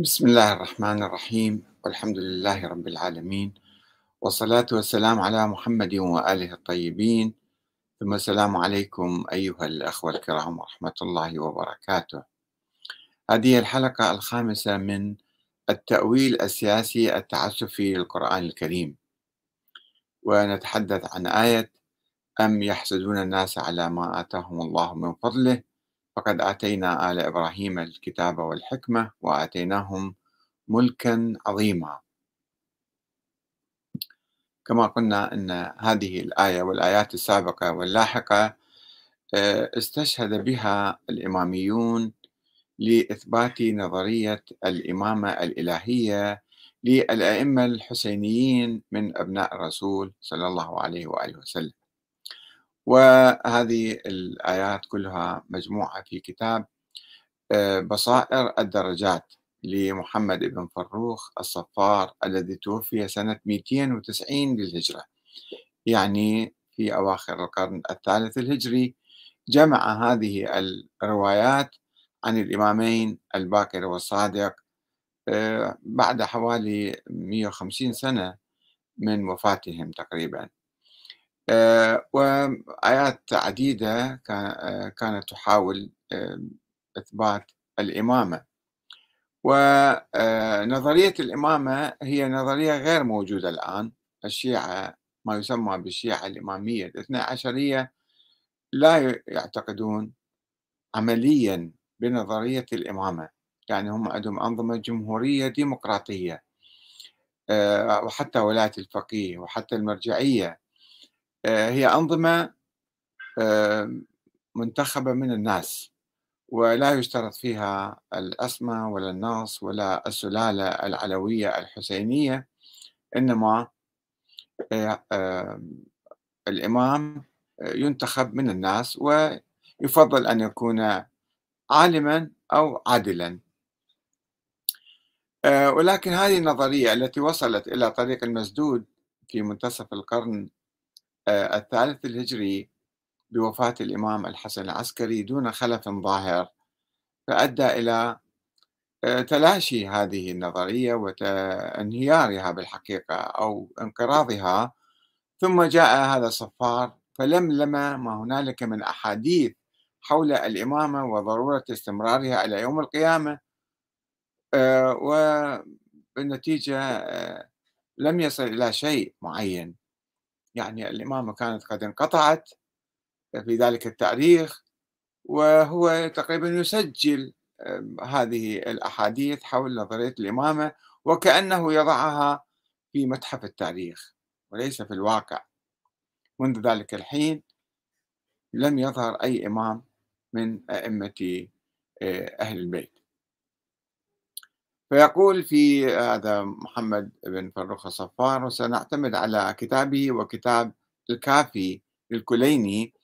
بسم الله الرحمن الرحيم والحمد لله رب العالمين والصلاة والسلام على محمد وآله الطيبين ثم السلام عليكم أيها الأخوة الكرام ورحمة الله وبركاته. هذه الحلقة الخامسة من التأويل السياسي التعسفي للقرآن الكريم. ونتحدث عن آية أم يحسدون الناس على ما آتاهم الله من فضله؟ فقد آتينا آل إبراهيم الكتاب والحكمة وآتيناهم ملكا عظيما. كما قلنا أن هذه الآية والآيات السابقة واللاحقة آه، استشهد بها الإماميون لإثبات نظرية الإمامة الإلهية للأئمة الحسينيين من أبناء الرسول صلى الله عليه وآله وسلم. وهذه الآيات كلها مجموعة في كتاب آه، بصائر الدرجات لمحمد بن فروخ الصفار الذي توفي سنة 290 للهجرة. يعني في أواخر القرن الثالث الهجري جمع هذه الروايات عن الإمامين الباكر والصادق آه، بعد حوالي 150 سنة من وفاتهم تقريبا. وآيات عديدة آه، كانت تحاول آه، إثبات الإمامة. ونظرية الإمامة هي نظرية غير موجودة الآن. الشيعة ما يسمى بالشيعة الإمامية الاثنى عشرية لا يعتقدون عمليا بنظرية الإمامة. يعني هم عندهم أنظمة جمهورية ديمقراطية وحتى ولاية الفقيه وحتى المرجعية. آه، هي أنظمة آه، منتخبة من الناس ولا يشترط فيها الأسمى ولا النص ولا السلالة العلوية الحسينية إنما آه، الإمام ينتخب من الناس ويفضل أن يكون عالما أو عادلا. ولكن هذه النظرية التي وصلت إلى طريق المسدود في منتصف القرن آه، الثالث الهجري بوفاة الإمام الحسن العسكري دون خلف ظاهر فأدى إلى آه، تلاشي هذه النظرية وانهيارها بالحقيقة أو انقراضها ثم جاء هذا الصفار فلملم ما هنالك من أحاديث حول الإمامة وضرورة استمرارها إلى يوم القيامة آه، وبالنتيجة لم يصل إلى شيء معين. يعني الإمامة كانت قد انقطعت في ذلك التاريخ وهو تقريبا يسجل هذه الأحاديث حول نظرية الإمامة وكأنه يضعها في متحف التاريخ وليس في الواقع. منذ ذلك الحين لم يظهر أي إمام من أئمة آه، أهل البيت. فيقول في هذا محمد بن فروخ الصفار وسنعتمد على كتابه وكتاب الكافي الكليني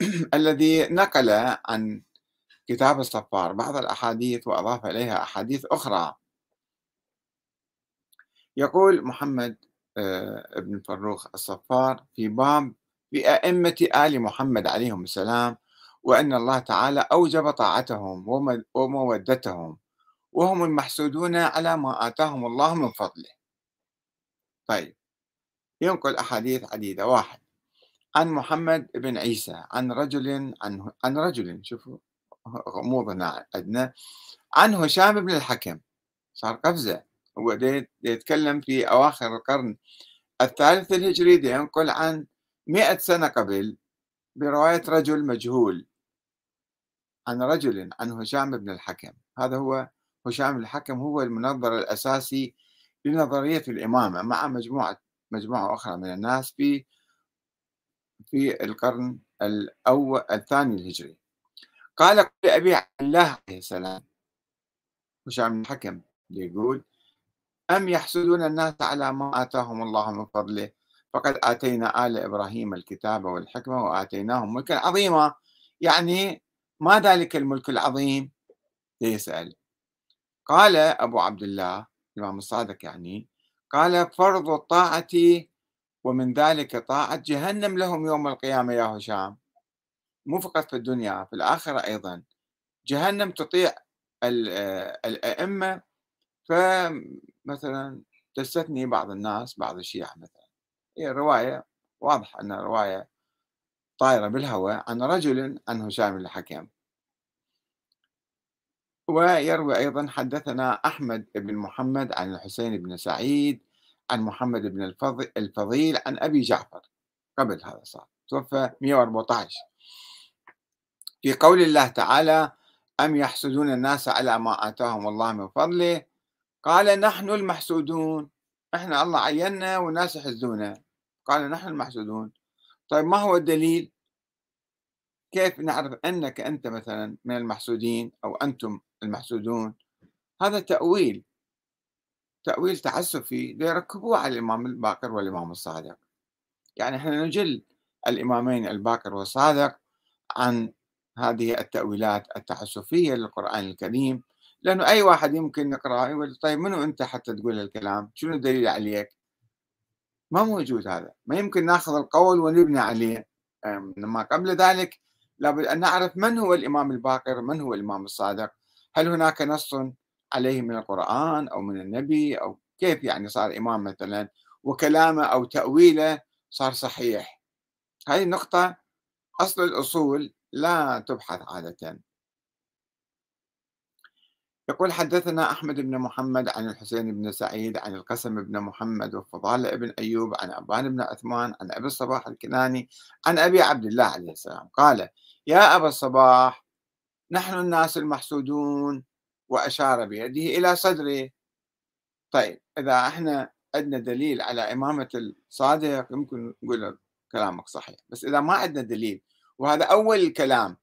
الذي نقل عن كتاب الصفار بعض الأحاديث وأضاف إليها أحاديث أخرى. يقول محمد آه، بن فروخ الصفار في باب في أئمة آل محمد عليهم السلام وأن الله تعالى أوجب طاعتهم ومودتهم. وهم المحسودون على ما آتاهم الله من فضله. طيب ينقل أحاديث عديدة. واحد عن محمد بن عيسى عن رجل عن عن رجل شوفوا غموضنا عندنا عن هشام بن الحكم. صار قفزة. هو يتكلم في أواخر القرن الثالث الهجري ينقل عن مئة سنة قبل برواية رجل مجهول. عن رجل عن هشام بن الحكم. هذا هو هشام الحكم هو المنظر الأساسي لنظرية الإمامة مع مجموعة مجموعة أخرى من الناس في في القرن الأول الثاني الهجري. قال لأبي الله عليه السلام هشام الحكم؟ يقول أم يحسدون الناس على ما آتاهم الله من فضله؟ فقد آتينا آل إبراهيم الكتاب والحكمة وآتيناهم ملكا عظيما. يعني ما ذلك الملك العظيم؟ يسأل. قال أبو عبد الله الإمام الصادق يعني قال فرض الطاعة ومن ذلك طاعة جهنم لهم يوم القيامة يا هشام. مو فقط في الدنيا في الآخرة أيضا. جهنم تطيع الأئمة. فمثلا تستثني بعض الناس بعض الشيعة مثلا. هي رواية واضح أنها رواية طايرة بالهواء عن رجل عن هشام الحكم ويروي أيضا حدثنا أحمد بن محمد عن الحسين بن سعيد عن محمد بن الفضيل عن أبي جعفر. قبل هذا صار توفى 114 في قول الله تعالى أم يحسدون الناس على ما آتاهم الله من فضله؟ قال نحن المحسودون. إحنا الله عيننا والناس يحسدونا قال نحن المحسودون. طيب ما هو الدليل؟ كيف نعرف أنك أنت مثلا من المحسودين أو أنتم المحسودون. هذا تأويل تأويل تعسفي ليركبوه على الإمام الباقر والإمام الصادق. يعني إحنا نجل الإمامين الباقر والصادق عن هذه التأويلات التعسفية للقرآن الكريم. لأنه أي واحد يمكن نقرأ يقول طيب منو أنت حتى تقول الكلام؟ شنو الدليل عليك؟ ما موجود هذا. ما يمكن ناخذ القول ونبني عليه. لما قبل ذلك لابد أن نعرف من هو الإمام الباقر من هو الإمام الصادق. هل هناك نص عليه من القرآن أو من النبي أو كيف يعني صار إمام مثلا وكلامه أو تأويله صار صحيح؟ هذه النقطة أصل الأصول لا تبحث عادة. يقول حدثنا أحمد بن محمد عن الحسين بن سعيد عن القسم بن محمد وفضالة بن أيوب عن أبان بن عثمان عن أبي الصباح الكناني عن أبي عبد الله عليه السلام. قال يا أبا الصباح نحن الناس المحسودون وأشار بيده إلى صدره. طيب إذا إحنا عندنا دليل على إمامة الصادق يمكن نقول كلامك صحيح بس إذا ما عندنا دليل وهذا أول الكلام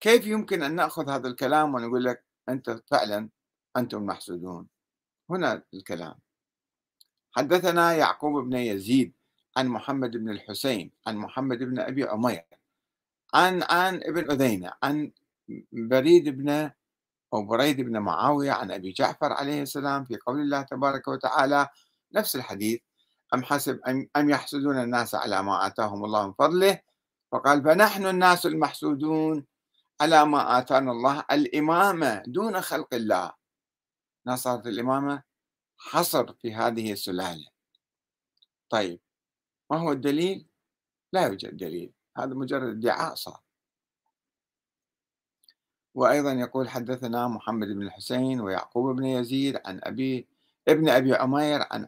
كيف يمكن أن نأخذ هذا الكلام ونقول لك أنت فعلا أنتم محسودون؟ هنا الكلام. حدثنا يعقوب بن يزيد عن محمد بن الحسين عن محمد بن أبي عمير عن عن ابن أذينة عن بريد بن أو بريد بن معاوية عن أبي جعفر عليه السلام في قول الله تبارك وتعالى نفس الحديث أم حسب أم يحسدون الناس على ما آتاهم الله من فضله فقال فنحن الناس المحسودون على ما آتانا الله الإمامة دون خلق الله صارت الإمامة حصر في هذه السلالة طيب ما هو الدليل؟ لا يوجد دليل هذا مجرد ادعاء صار وأيضا يقول حدثنا محمد بن الحسين ويعقوب بن يزيد عن أبي ابن أبي عمير عن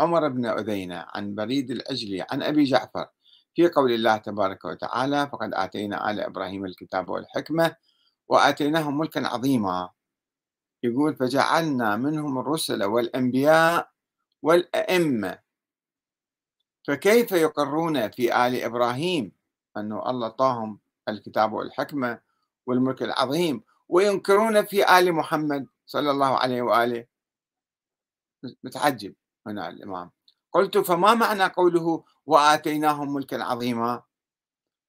عمر بن أذينة عن بريد العجلي عن أبي جعفر. في قول الله تبارك وتعالى فقد آتينا آل إبراهيم الكتاب والحكمة وآتيناهم ملكا عظيما. يقول فجعلنا منهم الرسل والأنبياء والأئمة. فكيف يقرون في آل إبراهيم أنه الله طاهم الكتاب والحكمة والملك العظيم وينكرون في آل محمد صلى الله عليه وآله. متعجب هنا الإمام. قلت فما معنى قوله وآتيناهم ملكا عظيما؟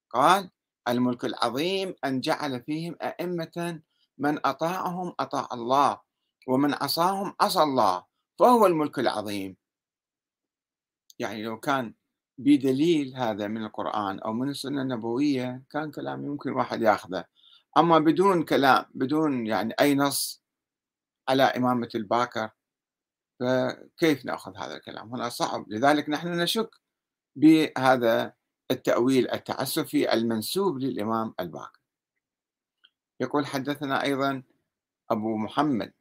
قال الملك العظيم أن جعل فيهم أئمة من أطاعهم أطاع الله ومن عصاهم عصى الله فهو الملك العظيم. يعني لو كان بدليل هذا من القرآن أو من السنة النبوية كان كلام يمكن واحد ياخذه. أما بدون كلام بدون يعني أي نص على إمامة الباكر فكيف نأخذ هذا الكلام؟ هنا صعب. لذلك نحن نشك بهذا التأويل التعسفي المنسوب للإمام الباكر. يقول حدثنا أيضا أبو محمد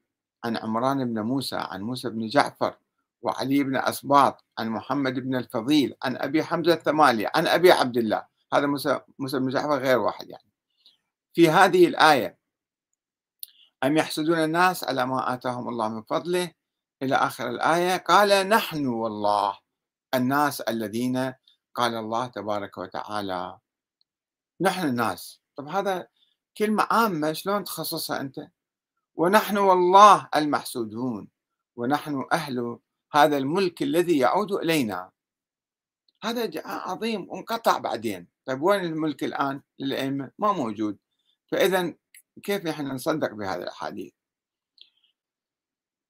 عن عمران بن موسى عن موسى بن جعفر وعلي بن أسباط عن محمد بن الفضيل عن أبي حمزة الثمالي عن أبي عبد الله. هذا موسى, موسى بن جعفر غير واحد يعني. في هذه الآية. أم يحسدون الناس على ما آتاهم الله من فضله؟ إلى آخر الآية. قال نحن والله الناس الذين قال الله تبارك وتعالى. نحن الناس. طب هذا كلمة عامة شلون تخصصها أنت؟ ونحن والله المحسودون. ونحن أهل هذا الملك الذي يعود إلينا. هذا عظيم وانقطع بعدين. طيب وين الملك الآن للأئمة؟ ما موجود. فإذا كيف نحن نصدق بهذه الأحاديث؟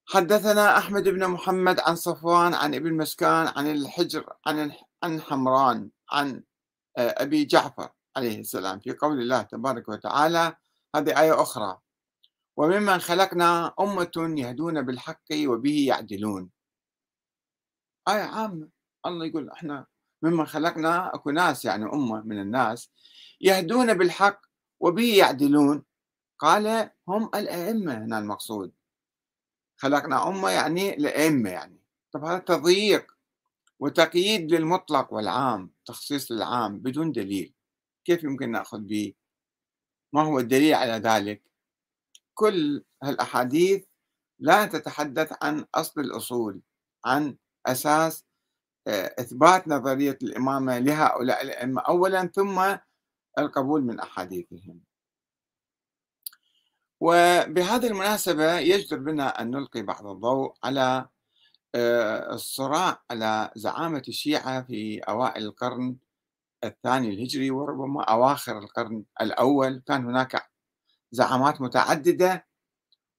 حدثنا أحمد بن محمد عن صفوان عن ابن مسكان عن الحجر عن عن حمران عن آه، أبي جعفر عليه السلام في قول الله تبارك وتعالى هذه آية أخرى وممن خلقنا أمة يهدون بالحق وبه يعدلون. آية عامة. الله يقول إحنا ممن خلقنا أكو ناس يعني أمة من الناس يهدون بالحق وبه يعدلون. قال هم الأئمة هنا المقصود. خلقنا أمة يعني الأئمة يعني. طب هذا تضييق وتقييد للمطلق والعام تخصيص للعام بدون دليل. كيف يمكن نأخذ به؟ ما هو الدليل على ذلك؟ كل هالأحاديث لا تتحدث عن أصل الأصول عن أساس آه، إثبات نظرية الإمامة لهؤلاء الأئمة أولا ثم القبول من أحاديثهم. وبهذه المناسبة يجدر بنا أن نلقي بعض الضوء على آه، الصراع على زعامة الشيعة في أوائل القرن الثاني الهجري وربما أواخر القرن الأول. كان هناك زعامات متعددة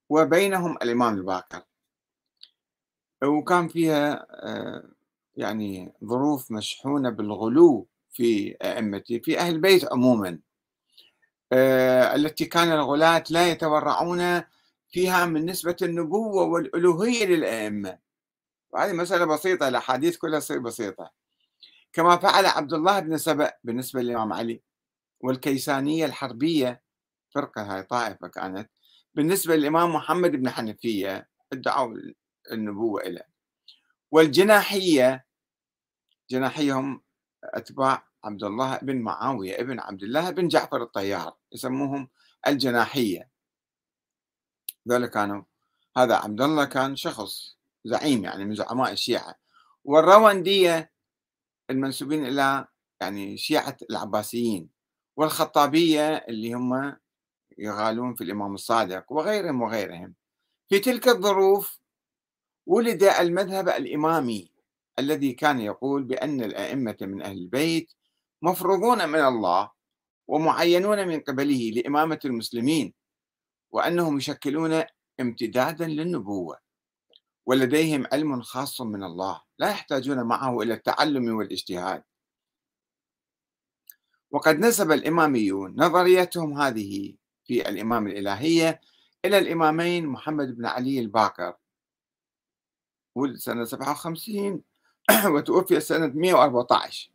وبينهم الإمام الباقر. وكان فيها آه، يعني ظروف مشحونة بالغلو في أئمته في أهل البيت عموما. آه، التي كان الغلاة لا يتورعون فيها من نسبة النبوة والألوهية للأئمة. وهذه مسألة بسيطة الأحاديث كلها تصير بسيطة. كما فعل عبد الله بن سبأ بالنسبة للإمام علي والكيسانية الحربية فرقة هاي طائفة كانت بالنسبة للإمام محمد بن حنفية ادعوا النبوة له والجناحية جناحية هم أتباع عبد الله بن معاوية ابن عبد الله بن جعفر الطيار يسموهم الجناحية. ذلك كانوا هذا عبد الله كان شخص زعيم يعني من زعماء الشيعة. والروندية المنسوبين إلى يعني شيعة العباسيين والخطابية اللي هم يغالون في الإمام الصادق وغيرهم وغيرهم. في تلك الظروف ولد المذهب الإمامي. الذي كان يقول بأن الأئمة من أهل البيت مفروضون من الله ومعينون من قبله لإمامة المسلمين وأنهم يشكلون امتدادا للنبوة ولديهم علم خاص من الله لا يحتاجون معه إلى التعلم والاجتهاد. وقد نسب الإماميون نظريتهم هذه في الإمام الإلهية إلى الإمامين محمد بن علي الباقر ولد سنة 57 وتوفي سنة 114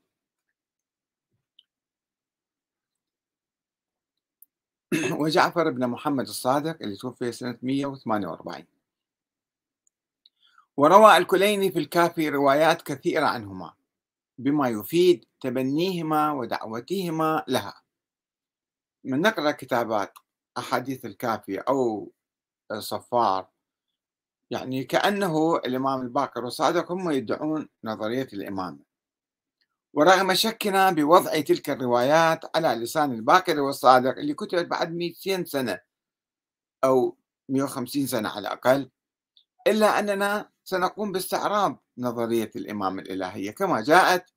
وجعفر بن محمد الصادق اللي توفي سنة 148 وروى الكليني في الكافي روايات كثيرة عنهما بما يفيد تبنيهما ودعوتهما لها. من نقرأ كتابات أحاديث الكافي أو صفار يعني كأنه الإمام الباقر والصادق هم يدعون نظرية الإمامة. ورغم شكنا بوضع تلك الروايات على لسان الباقر والصادق اللي كتبت بعد 200 سنة أو 150 سنة على الأقل إلا أننا سنقوم باستعراض نظرية الإمامة الإلهية كما جاءت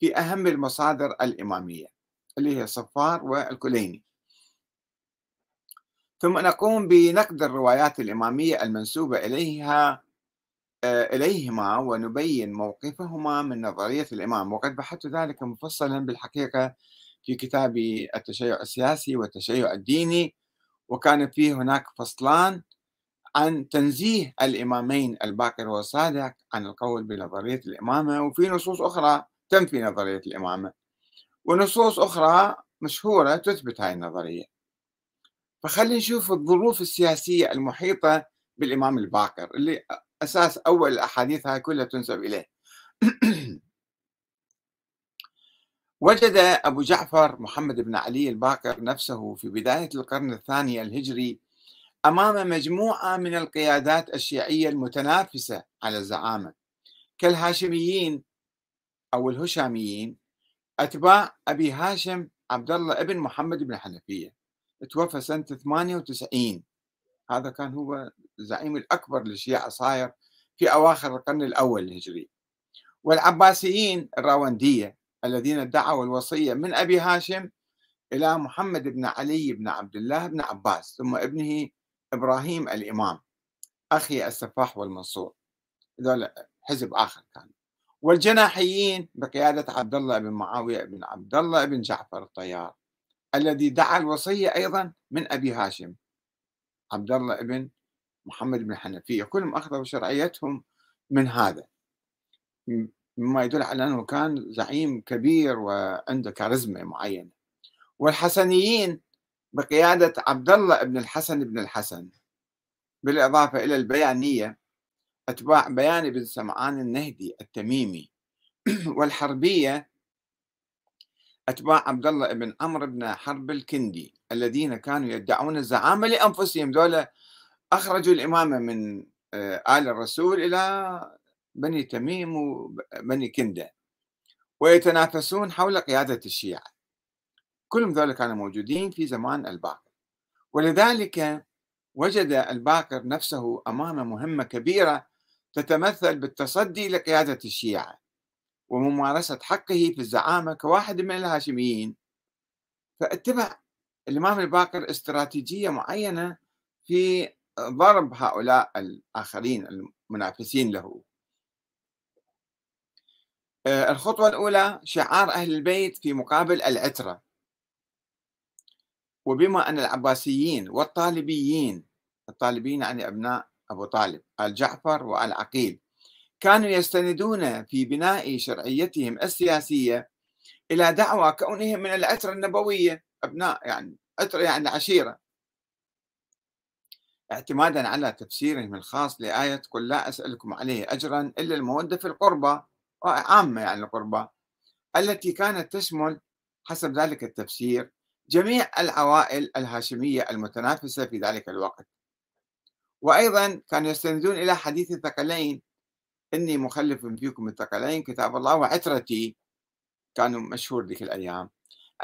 في أهم المصادر الإمامية اللي هي الصفار والكليني. ثم نقوم بنقد الروايات الإمامية المنسوبة إليها آه، إليهما ونبين موقفهما من نظرية الإمام. وقد بحثت ذلك مفصلا بالحقيقة في كتاب التشيع السياسي والتشيع الديني وكان فيه هناك فصلان عن تنزيه الإمامين الباقر والصادق عن القول بنظرية الإمامة وفي نصوص أخرى تنفي نظرية الإمامة. ونصوص أخرى مشهورة تثبت هذه النظرية. فخلينا نشوف الظروف السياسية المحيطة بالإمام الباقر اللي أساس أول الأحاديث هاي كلها تنسب إليه. وجد أبو جعفر محمد بن علي الباقر نفسه في بداية القرن الثاني الهجري أمام مجموعة من القيادات الشيعية المتنافسة على الزعامة. كالهاشميين أو الهشاميين أتباع أبي هاشم عبد الله ابن محمد بن حنفية. توفى سنة 98 هذا كان هو الزعيم الأكبر للشيعة صاير في أواخر القرن الأول الهجري. والعباسيين الراوندية الذين ادعوا الوصية من أبي هاشم إلى محمد بن علي بن عبد الله بن عباس ثم ابنه إبراهيم الإمام أخي السفاح والمنصور. هذول حزب آخر كان. والجناحيين بقيادة عبد الله بن معاوية بن عبد الله بن جعفر الطيار. الذي دعا الوصية أيضا من أبي هاشم. عبد الله ابن محمد بن الحنفية. كلهم أخذوا شرعيتهم من هذا. مما يدل على أنه كان زعيم كبير وعنده كاريزما معينة. والحسنيين بقيادة عبد الله بن الحسن بن الحسن. بالإضافة إلى البيانية أتباع بيان بن سمعان النهدي التميمي. والحربية أتباع عبد الله بن عمرو بن حرب الكندي الذين كانوا يدعون الزعامة لأنفسهم. ذولا أخرجوا الإمامة من آه، آل الرسول إلى بني تميم وبني كندة ويتنافسون حول قيادة الشيعة. كلهم ذولا كانوا موجودين في زمان الباقر. ولذلك وجد الباقر نفسه أمام مهمة كبيرة تتمثل بالتصدي لقيادة الشيعة. وممارسة حقه في الزعامة كواحد من الهاشميين. فاتبع الإمام الباقر استراتيجية معينة في ضرب هؤلاء الآخرين المنافسين له. آه، الخطوة الأولى شعار أهل البيت في مقابل العترة. وبما أن العباسيين والطالبيين الطالبيين يعني أبناء أبو طالب آل جعفر وآل عقيل كانوا يستندون في بناء شرعيتهم السياسية إلى دعوى كونهم من العترة النبوية أبناء يعني عترة يعني عشيرة. اعتمادا على تفسيرهم الخاص لآية قل لا أسألكم عليه أجرا إلا المودة في القربى عامة يعني القربى التي كانت تشمل حسب ذلك التفسير جميع العوائل الهاشمية المتنافسة في ذلك الوقت. وأيضا كانوا يستندون إلى حديث الثقلين إني مخلف فيكم الثقلين كتاب الله وعترتي كانوا مشهور ذيك الأيام.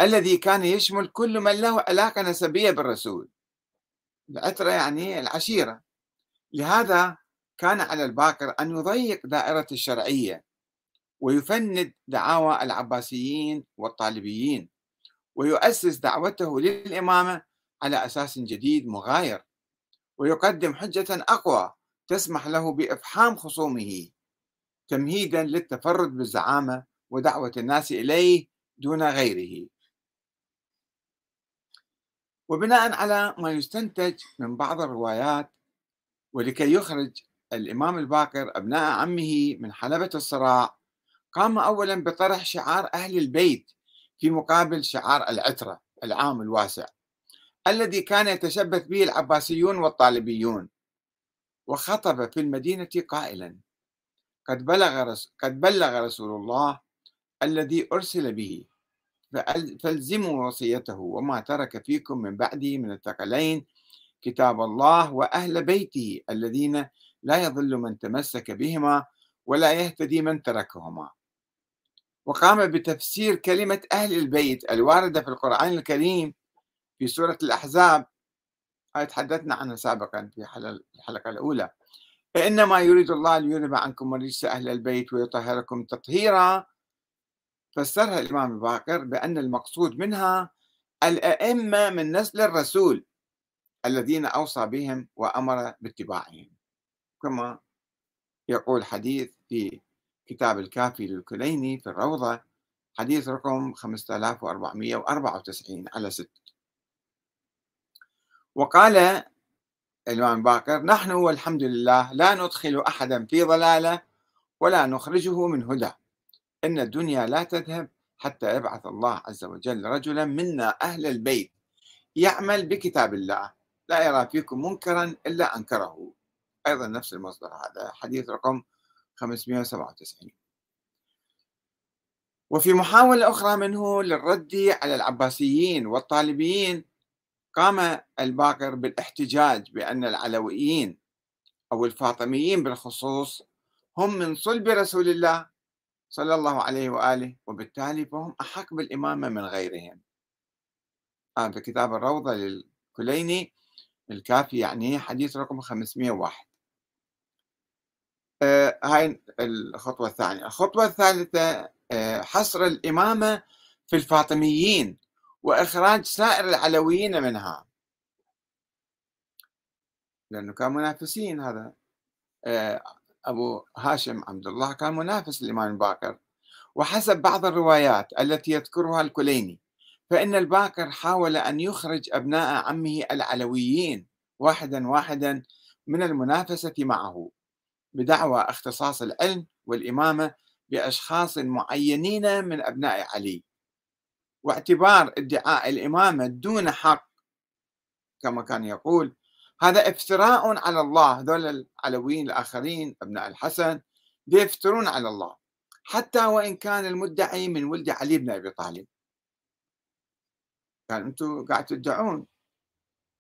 الذي كان يشمل كل من له علاقة نسبية بالرسول. العترة يعني العشيرة. لهذا كان على الباكر أن يضيق دائرة الشرعية ويفند دعاوى العباسيين والطالبيين ويؤسس دعوته للإمامة على أساس جديد مغاير ويقدم حجة أقوى تسمح له بإفحام خصومه. تمهيدا للتفرد بالزعامة ودعوة الناس إليه دون غيره. وبناء على ما يستنتج من بعض الروايات ولكي يخرج الإمام الباقر أبناء عمه من حلبة الصراع قام أولا بطرح شعار أهل البيت في مقابل شعار العترة العام الواسع الذي كان يتشبث به العباسيون والطالبيون وخطب في المدينة قائلا. قد بلغ قد بلغ رسول الله الذي أرسل به فالزموا وصيته وما ترك فيكم من بعده من الثقلين كتاب الله وأهل بيته الذين لا يضل من تمسك بهما ولا يهتدي من تركهما. وقام بتفسير كلمة أهل البيت الواردة في القرآن الكريم في سورة الأحزاب. هاي تحدثنا عنها سابقا في الحلقة الأولى. إنما يريد الله ليذهب عنكم الرجس أهل البيت ويطهركم تطهيرا. فسرها الإمام الباقر بأن المقصود منها الأئمة من نسل الرسول الذين أوصى بهم وأمر باتباعهم. كما يقول حديث في كتاب الكافي للكليني في الروضة حديث رقم 5494 على 6 وقال الإمام باقر. نحن والحمد لله لا ندخل أحدا في ضلالة ولا نخرجه من هدى. إن الدنيا لا تذهب حتى يبعث الله عز وجل رجلا منا أهل البيت يعمل بكتاب الله. لا يرى فيكم منكرا إلا أنكره. أيضا نفس المصدر هذا حديث رقم 597 وفي محاولة أخرى منه للرد على العباسيين والطالبيين قام الباقر بالاحتجاج بأن العلويين أو الفاطميين بالخصوص هم من صلب رسول الله صلى الله عليه وآله وبالتالي فهم أحق بالإمامة من غيرهم. آه في كتاب الروضة للكليني الكافي يعني حديث رقم 501 آه هاي الخطوة الثانية. الخطوة الثالثة آه حصر الإمامة في الفاطميين. وإخراج سائر العلويين منها. لأنه كان منافسين هذا. آه، أبو هاشم عبد الله كان منافس للإمام الباقر وحسب بعض الروايات التي يذكرها الكليني فإن الباقر حاول أن يخرج أبناء عمه العلويين واحدا واحدا من المنافسة معه بدعوى اختصاص العلم والإمامة بأشخاص معينين من أبناء علي. واعتبار ادعاء الإمامة دون حق كما كان يقول. هذا افتراء على الله. هذول العلويين الآخرين أبناء الحسن يفترون على الله. حتى وإن كان المدعي من ولد علي بن أبي طالب. كان أنتم قاعد تدعون.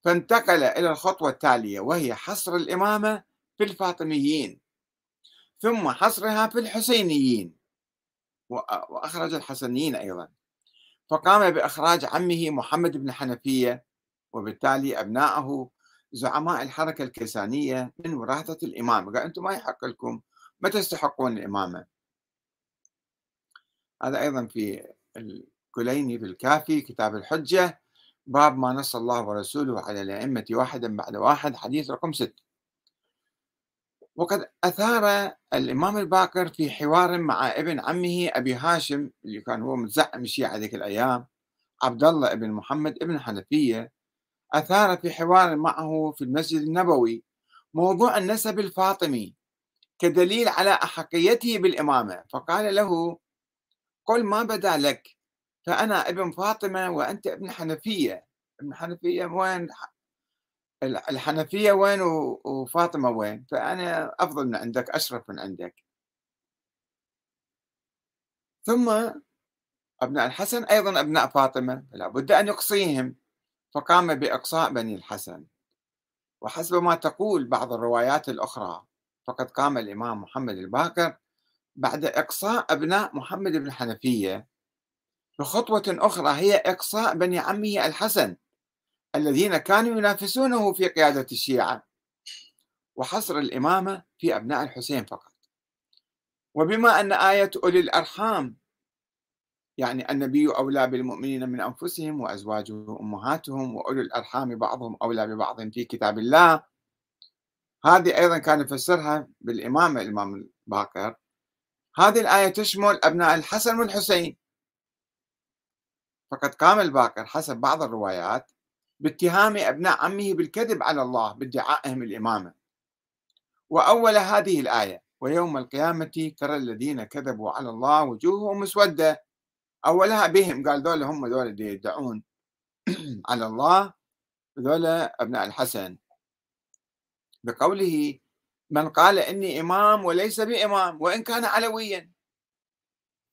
فانتقل إلى الخطوة التالية وهي حصر الإمامة في الفاطميين ثم حصرها في الحسينيين وأخرج الحسنيين أيضا. فقام بإخراج عمه محمد بن حنفية وبالتالي أبنائه زعماء الحركة الكيسانية من وراثة الإمامة قال أنتم ما يحق لكم ما تستحقون الإمامة. هذا أيضا في الكليني بالكافي كتاب الحجة باب ما نص الله ورسوله على الأئمة واحدا بعد واحد حديث رقم ستة. وقد أثار الإمام الباقر في حوار مع ابن عمه أبي هاشم اللي كان هو متزعم الشيعة ذيك الأيام عبد الله بن محمد بن حنفية. أثار في حوار معه في المسجد النبوي موضوع النسب الفاطمي كدليل على أحقيته بالإمامة. فقال له قل ما بدا لك فأنا ابن فاطمة وأنت ابن حنفية. ابن حنفية وين؟ الحنفية وين وفاطمة وين؟ فأنا أفضل من عندك أشرف من عندك. ثم أبناء الحسن أيضا أبناء فاطمة لابد أن يقصيهم. فقام بإقصاء بني الحسن. وحسب ما تقول بعض الروايات الأخرى فقد قام الإمام محمد الباقر بعد إقصاء أبناء محمد بن حنفية بخطوة أخرى هي إقصاء بني عمه الحسن. الذين كانوا ينافسونه في قيادة الشيعة وحصر الإمامة في أبناء الحسين فقط. وبما أن آية أولي الأرحام يعني النبي أولى بالمؤمنين من أنفسهم وأزواجه أمهاتهم وأولي الأرحام بعضهم أولى ببعض في كتاب الله هذه أيضا كان يفسرها بالإمامة الإمام الباقر. هذه الآية تشمل أبناء الحسن والحسين. فقد قام الباقر حسب بعض الروايات باتهام أبناء عمه بالكذب على الله بادعائهم الإمامة وأول هذه الآية ويوم القيامة ترى الذين كذبوا على الله وجوههم مسودة. أولها بهم قال دول هم دول اللي يدعون على الله دول أبناء الحسن. بقوله من قال إني إمام وليس بإمام وإن كان علويا.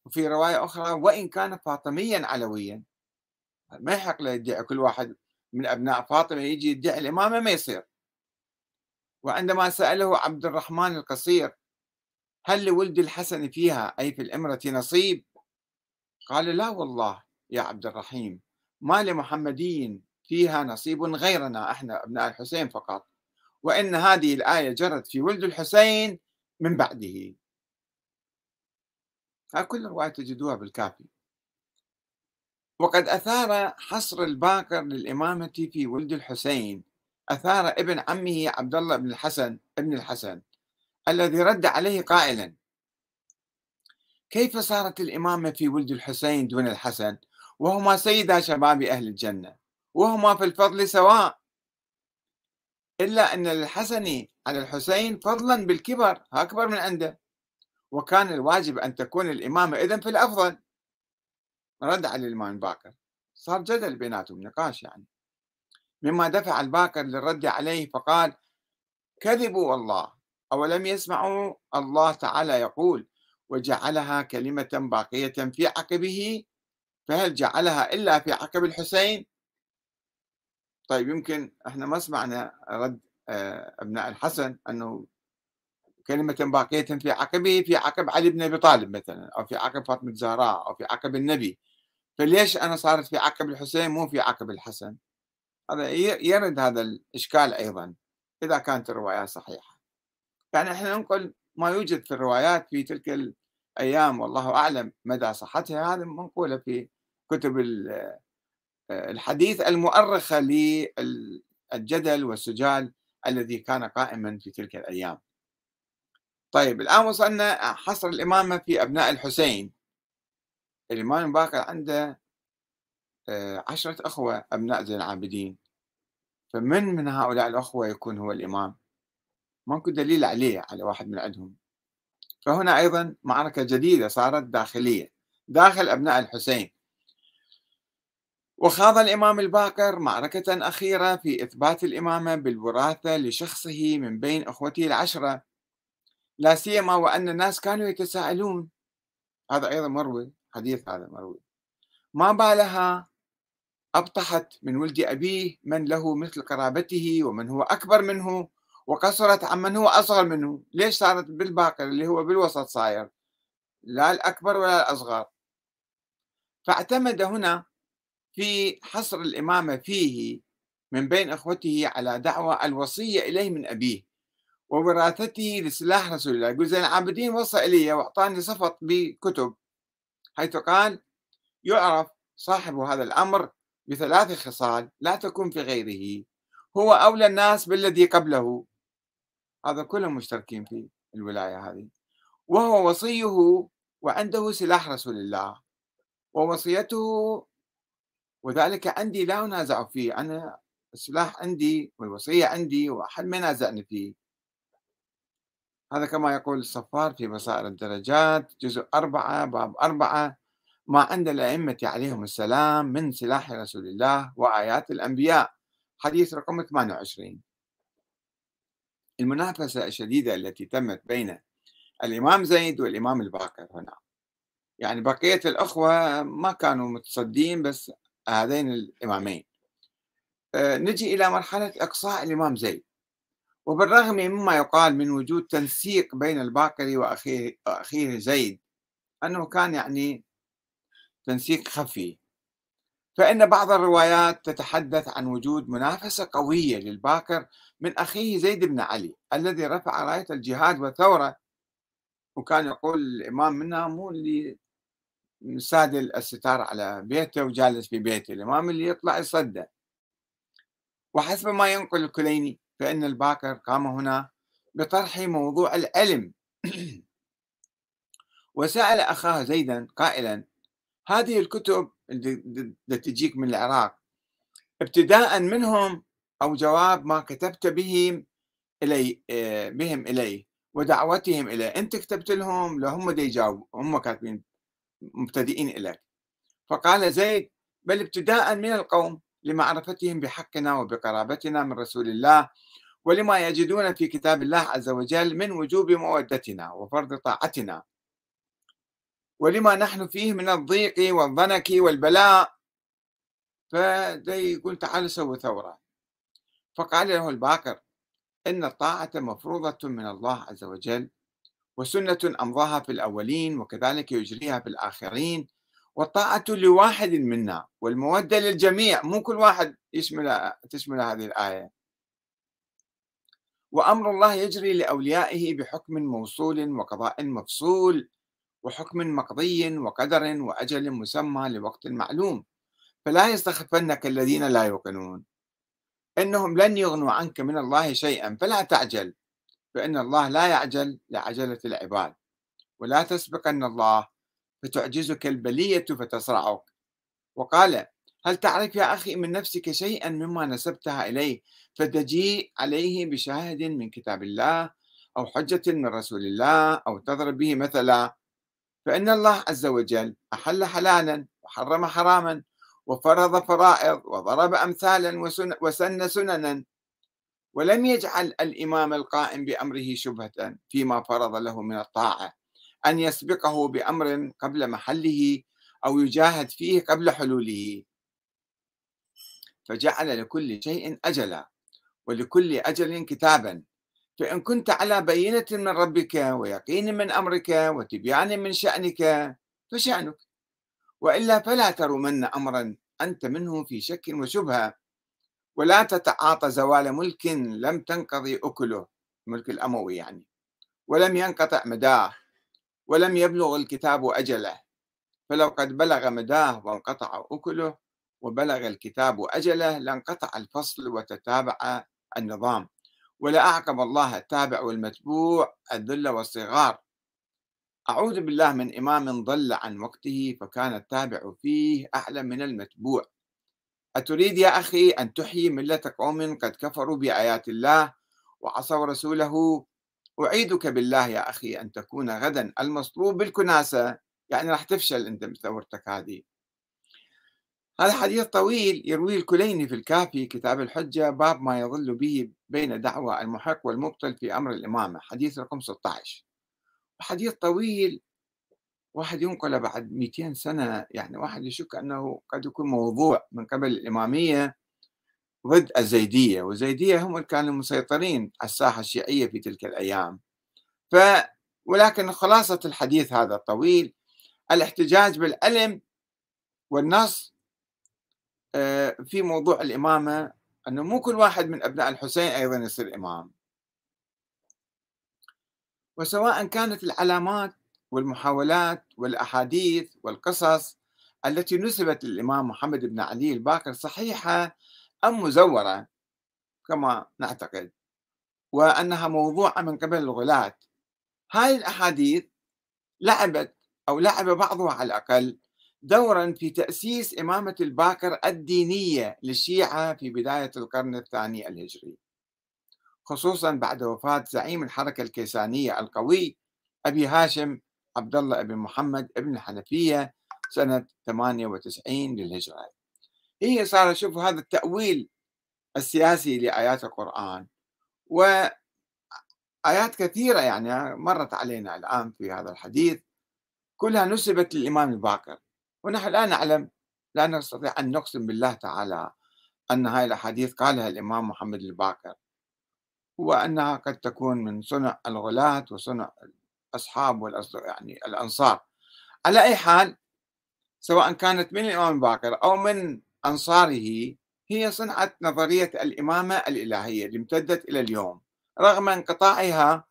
وفي رواية أخرى وإن كان فاطميا علويا. ما يحق له يدعي كل واحد من أبناء فاطمة يجي يدعي الإمامة ما يصير. وعندما سأله عبد الرحمن القصير هل لولد الحسن فيها أي في الإمرة نصيب؟ قال لا والله يا عبد الرحيم ما لمحمدي فيها نصيب غيرنا إحنا أبناء الحسين فقط وإن هذه الآية جرت في ولد الحسين من بعده. كل الرواية تجدوها بالكافي. وقد أثار حصر الباقر للإمامة في ولد الحسين أثار ابن عمه عبد الله بن الحسن ابن الحسن الذي رد عليه قائلا كيف صارت الإمامة في ولد الحسين دون الحسن؟ وهما سيدا شباب أهل الجنة وهما في الفضل سواء. إلا أن للحسن على الحسين فضلا بالكبر أكبر من عنده وكان الواجب أن تكون الإمامة إذن في الأفضل. رد على الإمام الباكر صار جدل بيناتهم نقاش يعني. مما دفع الباكر للرد عليه فقال كذبوا والله أولم يسمعوا؟ الله تعالى يقول وجعلها كلمة باقية في عقبه فهل جعلها إلا في عقب الحسين؟ طيب يمكن إحنا ما سمعنا رد آه، أبناء الحسن أنه كلمة باقية في عقبه في عقب علي بن أبي طالب مثلا أو في عقب فاطمة الزهراء أو في عقب النبي. فليش أنا صارت في عقب الحسين مو في عقب الحسن؟ هذا يرد هذا الإشكال أيضا إذا كانت الروايات صحيحة. يعني إحنا ننقل ما يوجد في الروايات في تلك الأيام والله أعلم مدى صحتها. هذه منقولة في كتب الحديث المؤرخة للجدل والسجال الذي كان قائما في تلك الأيام. طيب الآن وصلنا حصر الإمامة في أبناء الحسين. الإمام باقر عنده آه، عشرة أخوة أبناء زين العابدين. فمن من هؤلاء الأخوة يكون هو الإمام؟ ماكو دليل عليه على واحد من عندهم. فهنا أيضا معركة جديدة صارت داخلية داخل أبناء الحسين. وخاض الإمام الباقر معركة أخيرة في إثبات الإمامة بالوراثة لشخصه من بين أخوته العشرة. لا سيما وأن الناس كانوا يتساءلون. هذا أيضا مروي حديث هذا مروي. ما بالها أبطحت من ولد أبيه من له مثل قرابته ومن هو أكبر منه وقصرت عن من هو أصغر منه؟ ليش صارت بالباقر اللي هو بالوسط صاير؟ لا الأكبر ولا الأصغر. فاعتمد هنا في حصر الإمامة فيه من بين أخوته على دعوى الوصية إليه من أبيه. ووراثته لسلاح رسول الله. يقول زين العابدين وصى إلي وأعطاني صفط بكتب حيث قال يعرف صاحب هذا الأمر بثلاث خصال لا تكون في غيره هو أولى الناس بالذي قبله. هذا كلهم مشتركين في الولاية هذه. وهو وصيه وعنده سلاح رسول الله ووصيته وذلك عندي لا أنازع فيه أنا السلاح عندي والوصية عندي وأحد ما ينازعني فيه. هذا كما يقول الصفار في بصائر الدرجات جزء أربعة باب أربعة. ما عند الأئمة عليهم السلام من سلاح رسول الله وآيات الأنبياء. حديث رقم 28 المنافسة الشديدة التي تمت بين الإمام زيد والإمام الباقر هنا. يعني بقية الأخوة ما كانوا متصدين بس هذين الإمامين. آه، نجي إلى مرحلة إقصاء الإمام زيد. وبالرغم مما يقال من وجود تنسيق بين الباقر وأخيه, زيد أنه كان يعني تنسيق خفي. فإن بعض الروايات تتحدث عن وجود منافسة قوية للباكر من أخيه زيد بن علي الذي رفع راية الجهاد والثورة وكان يقول الإمام منا مو اللي سادل الستار على بيته وجالس في بيته الإمام اللي يطلع يصدى وحسب ما ينقل الكليني فإن الباكر قام هنا بطرح موضوع العلم وسأل أخاه زيدا قائلا هذه الكتب اللي تجيك من العراق ابتداء منهم أو جواب ما كتبت بهم إلي بهم إليه ودعوتهم إليه؟ أنت كتبت لهم لو هم يجاوبوا هم كاتبين مبتدئين إليك. فقال زيد بل ابتداء من القوم. لمعرفتهم بحقنا وبقرابتنا من رسول الله ولما يجدون في كتاب الله عز وجل من وجوب مودتنا وفرض طاعتنا. ولما نحن فيه من الضيق والضنك والبلاء فدي يقول تعالوا سووا ثورة. فقال له الباكر إن الطاعة مفروضة من الله عز وجل وسنة أمضاها في الأولين وكذلك يجريها في الآخرين والطاعة لواحد منا والمودة للجميع. مو كل واحد يشمل تشمل هذه الآية. وأمر الله يجري لأوليائه بحكم موصول وقضاء مفصول وحكم مقضي وقدر وأجل مسمى لوقت معلوم. فلا يستخفنك الذين لا يوقنون. إنهم لن يغنوا عنك من الله شيئا فلا تعجل. فإن الله لا يعجل لعجلة العباد. ولا تسبقن الله فتعجزك البلية فتصرعك وقال هل تعرف يا أخي من نفسك شيئا مما نسبتها إليه فتجيء عليه بشاهد من كتاب الله أو حجة من رسول الله أو تضرب به مثلا؟ فإن الله عز وجل أحل حلالا وحرم حراما وفرض فرائض وضرب أمثالا وسن سننا. ولم يجعل الإمام القائم بأمره شبهة فيما فرض له من الطاعة. أن يسبقه بأمر قبل محله أو يجاهد فيه قبل حلوله. فجعل لكل شيء أجلا ولكل أجل كتابا. فإن كنت على بينة من ربك ويقين من أمرك وتبيان من شأنك فشأنك. وإلا فلا ترمن أمرا أنت منه في شك وشبهة. ولا تتعاطى زوال ملك لم تنقضي أكله ملك الأموي يعني. ولم ينقطع مداه. ولم يبلغ الكتاب أجله. فلو قد بلغ مداه وانقطع أكله وبلغ الكتاب أجله لانقطع الفصل وتتابع النظام. ولأعقب الله التابع والمتبوع الذل والصغار. أعوذ بالله من إمام ضل عن وقته فكان التابع فيه أعلى من المتبوع. أتريد يا أخي أن تحيي ملة قوم قد كفروا بآيات الله وعصوا رسوله أعيدك بالله يا أخي أن تكون غدا المصلوب بالكناسة. يعني راح تفشل أنت بثورتك هذه. هذا حديث طويل يرويه الكليني في الكافي كتاب الحجة باب ما يظل به بين دعوى المحق والمبطل في أمر الإمامة حديث رقم 16 حديث طويل واحد ينقل بعد 200 سنة يعني واحد يشك أنه قد يكون موضوع من قبل الإمامية. ضد الزيدية والزيدية هم اللي كانوا مسيطرين على الساحة الشيعية في تلك الأيام. ف ولكن خلاصة الحديث هذا الطويل الاحتجاج بالعلم والنص آه، في موضوع الإمامة أنه مو كل واحد من أبناء الحسين أيضا يصير إمام. وسواء كانت العلامات والمحاولات والأحاديث والقصص التي نسبت للإمام محمد بن علي الباقر صحيحة أم مزورة كما نعتقد وأنها موضوعة من قبل الغلاة. هاي الأحاديث لعبت أو لعب بعضها على الأقل دورا في تأسيس إمامة الباكر الدينية للشيعة في بداية القرن الثاني الهجري خصوصا بعد وفاة زعيم الحركة الكيسانية القوي أبي هاشم عبد الله بن محمد بن الحنفية سنة 98 للهجرة. هي صار شوفوا هذا التأويل السياسي لآيات القرآن وآيات كثيرة يعني مرت علينا الآن في هذا الحديث كلها نسبت للإمام الباقر ونحن لا نعلم لا نستطيع أن نقسم بالله تعالى أن هذه الأحاديث قالها الإمام محمد الباقر وأنها قد تكون من صنع الغلاة وصنع الأصحاب يعني الأنصار. على أي حال سواء كانت من الإمام الباقر أو من أنصاره هي صنعت نظرية الإمامة الإلهية اللي امتدت إلى اليوم رغم انقطاعها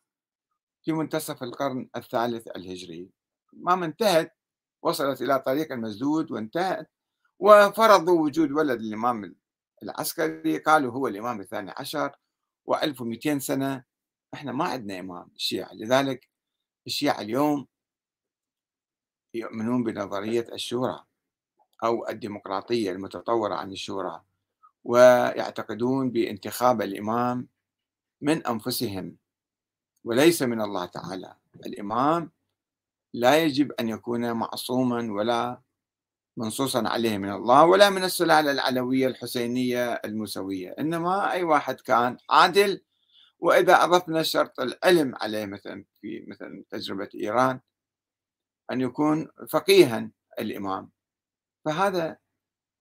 في منتصف القرن الثالث الهجري. ما انتهت وصلت إلى طريق المسدود وانتهت وفرضوا وجود ولد الإمام العسكري قالوا هو الإمام الثاني عشر و1200 سنة. إحنا ما عندنا إمام الشيعة لذلك الشيعة اليوم يؤمنون بنظرية الشورى. أو الديمقراطية المتطورة عن الشورى ويعتقدون بانتخاب الإمام من أنفسهم وليس من الله تعالى. الإمام لا يجب أن يكون معصوما ولا منصوصا عليه من الله ولا من السلالة العلوية الحسينية الموسوية. إنما أي واحد كان عادل وإذا أضفنا شرط العلم عليه مثلا في مثلا تجربة إيران أن يكون فقيها الإمام. فهذا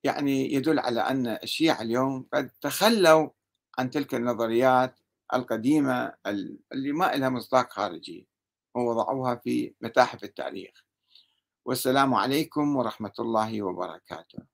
يعني يدل على أن الشيعة اليوم قد تخلوا عن تلك النظريات القديمة اللي ما لها مصداق خارجي ووضعوها في متاحف التاريخ. والسلام عليكم ورحمة الله وبركاته.